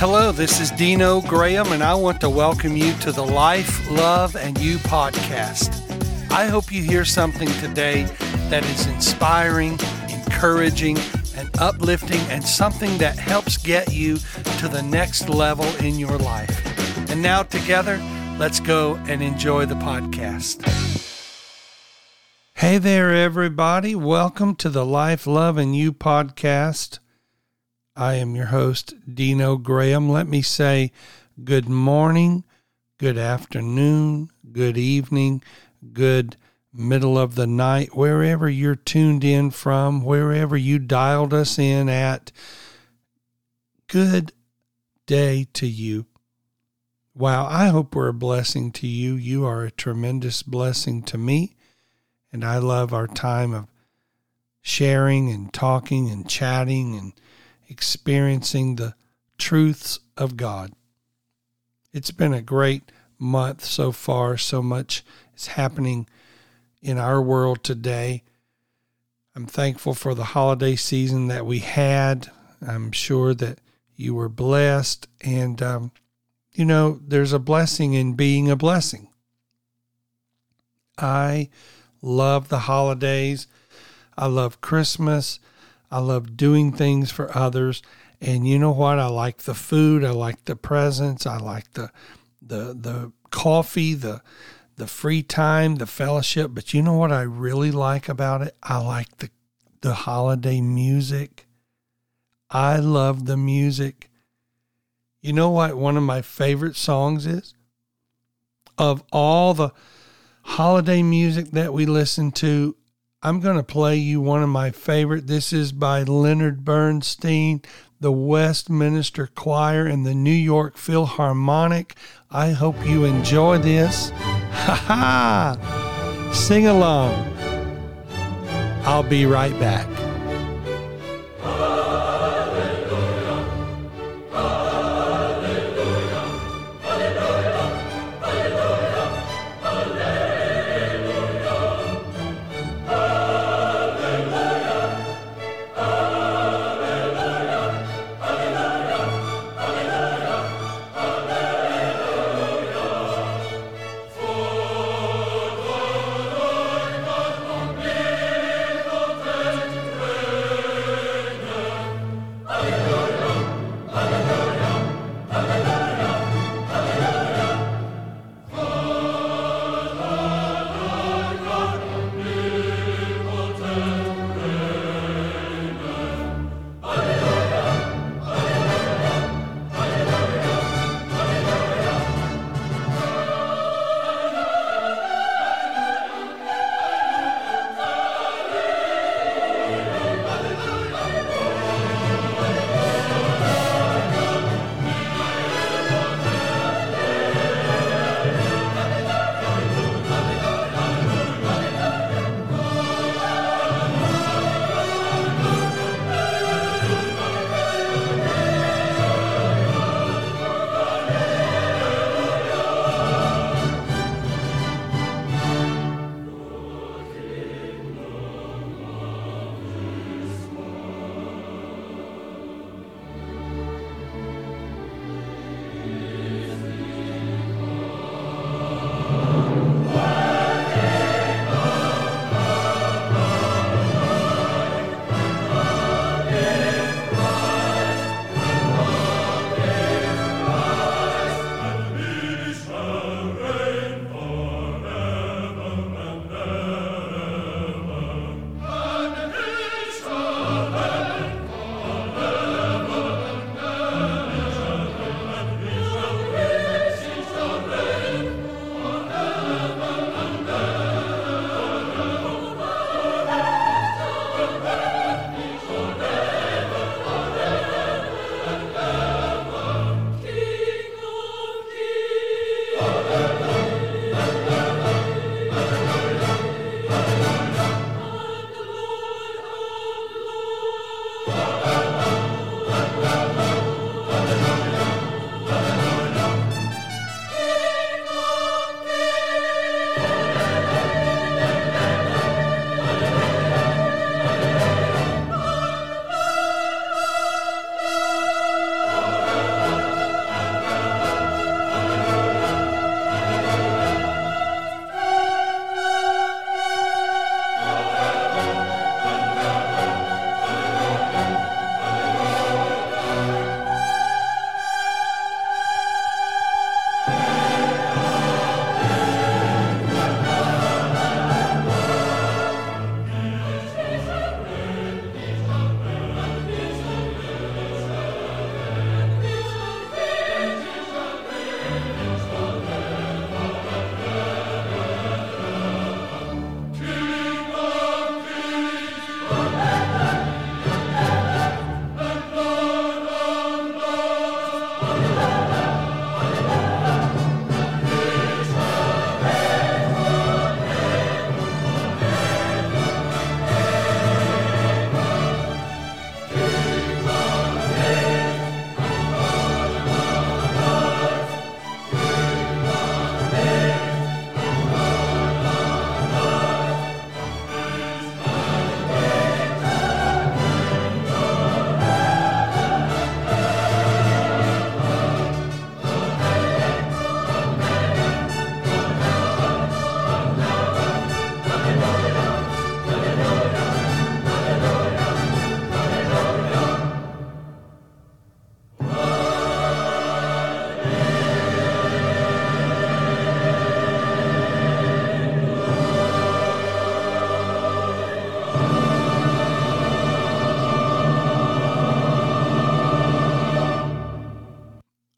Hello, this is Dino Graham, and I want to welcome you to the Life, Love, and You podcast. I hope you hear something today that is inspiring, encouraging, and uplifting, and something that helps get you to the next level in your life. And now, together, let's go and enjoy the podcast. Hey there, everybody. Welcome to the Life, Love, and You podcast. I am your host, Dino Graham. Let me say good morning, good afternoon, good evening, good middle of the night, wherever you're tuned in from, wherever you dialed us in at. Good day to you. Wow, I hope we're a blessing to you. You are a tremendous blessing to me. And I love our time of sharing and talking and chatting and experiencing the truths of God. It's been a great month so far. So much is happening in our world today. I'm thankful for the holiday season that we had. I'm sure that you were blessed. And, um, you know, there's a blessing in being a blessing. I love the holidays. I love Christmas. I love doing things for others. And you know what? I like the food. I like the presents. I like the the the coffee, the the free time, the fellowship. But you know what I really like about it? I like the the holiday music. I love the music. You know what one of my favorite songs is? Of all the holiday music that we listen to, I'm going to play you one of my favorite. This is by Leonard Bernstein, the Westminster Choir, and the New York Philharmonic. I hope you enjoy this. Ha ha! Sing along. I'll be right back.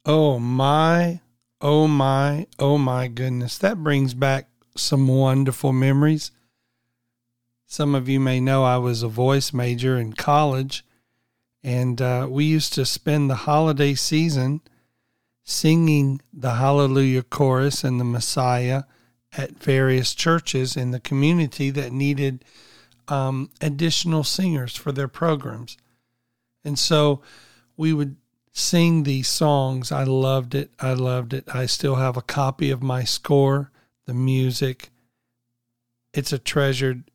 Oh my, oh my, oh my goodness. That brings back some wonderful memories. Some of you may know I was a voice major in college, and uh, we used to spend the holiday season singing the Hallelujah chorus and the Messiah at various churches in the community that needed um, additional singers for their programs. And so we would sing these songs. I loved it. I loved it. I still have a copy of my score, the music. It's a treasured,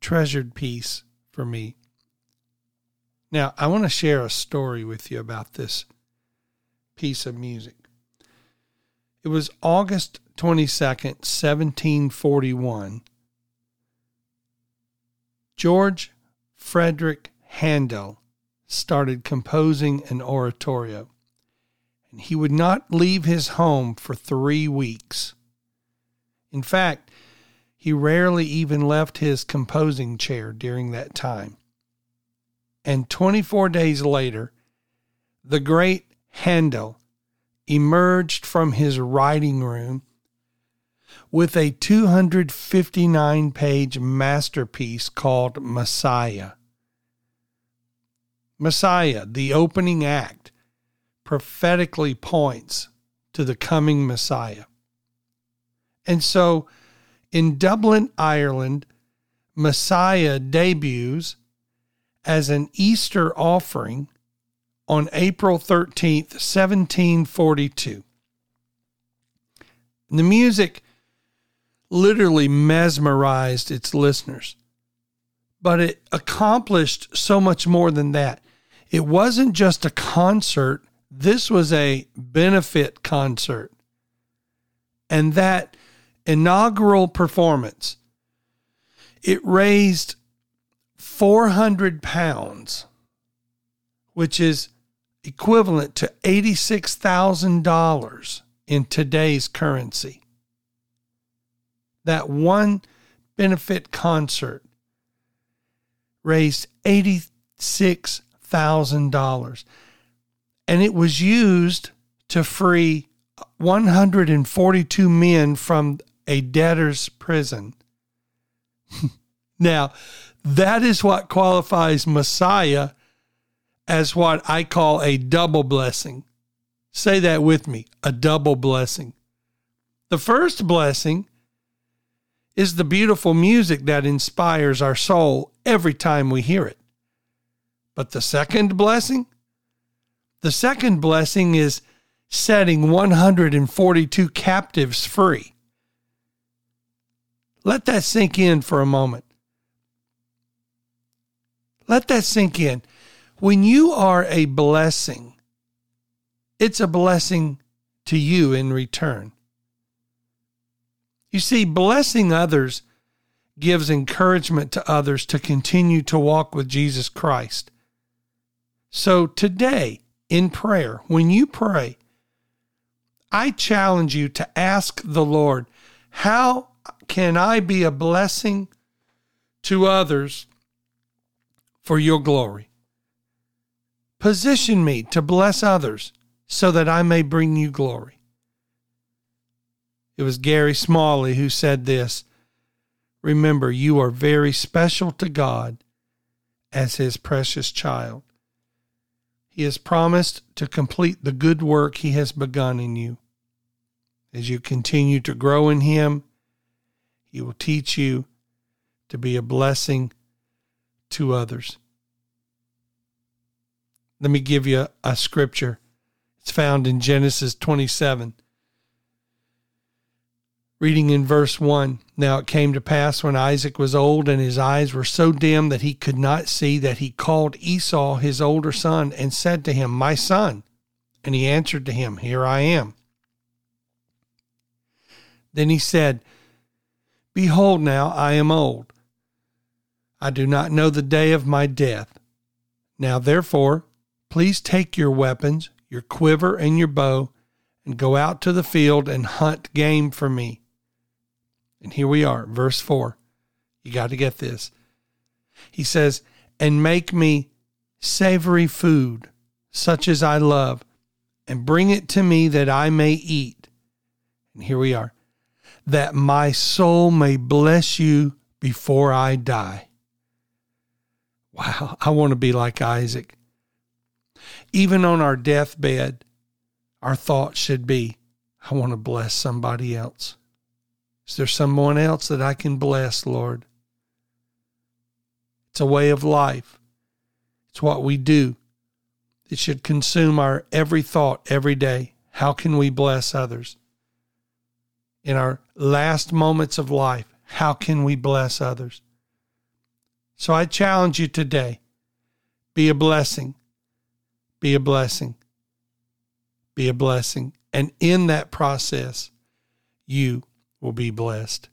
treasured piece for me. Now, I want to share a story with you about this piece of music. It was August 22nd, 1741. George Frederick Handel started composing an oratorio, and he would not leave his home for three weeks. In fact, he rarely even left his composing chair during that time. And 24 days later, the great Handel emerged from his writing room with a 259 page masterpiece called Messiah. Messiah, the opening act, prophetically points to the coming Messiah. And so in Dublin, Ireland, Messiah debuts as an Easter offering on April 13th, 1742. The music literally mesmerized its listeners, but it accomplished so much more than that. It wasn't just a concert, this was a benefit concert. And that inaugural performance, it raised 400 pounds, which is equivalent to $86,000 in today's currency. That one benefit concert raised $86,000 and it was used to free 142 men from a debtor's prison. now, that is what qualifies Messiah as what I call a double blessing. Say that with me a double blessing. The first blessing is the beautiful music that inspires our soul every time we hear it. But the second blessing? The second blessing is setting 142 captives free. Let that sink in for a moment. Let that sink in. When you are a blessing, it's a blessing to you in return. You see, blessing others gives encouragement to others to continue to walk with Jesus Christ. So today, in prayer, when you pray, I challenge you to ask the Lord, How can I be a blessing to others for your glory? Position me to bless others so that I may bring you glory. It was Gary Smalley who said this Remember, you are very special to God as His precious child. He has promised to complete the good work He has begun in you. As you continue to grow in Him, He will teach you to be a blessing to others. Let me give you a scripture. It's found in Genesis 27. Reading in verse 1 Now it came to pass when Isaac was old and his eyes were so dim that he could not see, that he called Esau his older son and said to him, My son. And he answered to him, Here I am. Then he said, Behold, now I am old. I do not know the day of my death. Now therefore, Please take your weapons, your quiver, and your bow, and go out to the field and hunt game for me. And here we are, verse 4. You got to get this. He says, And make me savory food, such as I love, and bring it to me that I may eat. And here we are. That my soul may bless you before I die. Wow, I want to be like Isaac. Even on our deathbed, our thoughts should be I want to bless somebody else. Is there someone else that I can bless, Lord? It's a way of life, it's what we do. It should consume our every thought every day. How can we bless others? In our last moments of life, how can we bless others? So I challenge you today be a blessing. Be a blessing. Be a blessing. And in that process, you will be blessed.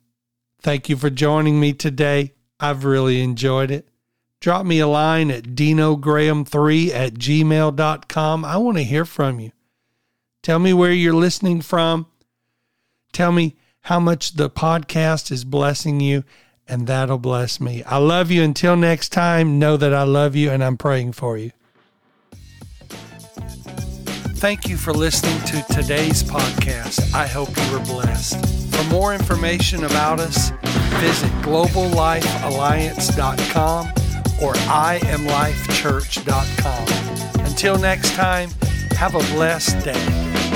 Thank you for joining me today. I've really enjoyed it. Drop me a line at dinograham3 at gmail.com. I want to hear from you. Tell me where you're listening from. Tell me how much the podcast is blessing you, and that'll bless me. I love you. Until next time, know that I love you and I'm praying for you. Thank you for listening to today's podcast. I hope you were blessed. For more information about us, visit globallifealliance.com or iamlifechurch.com. Until next time, have a blessed day.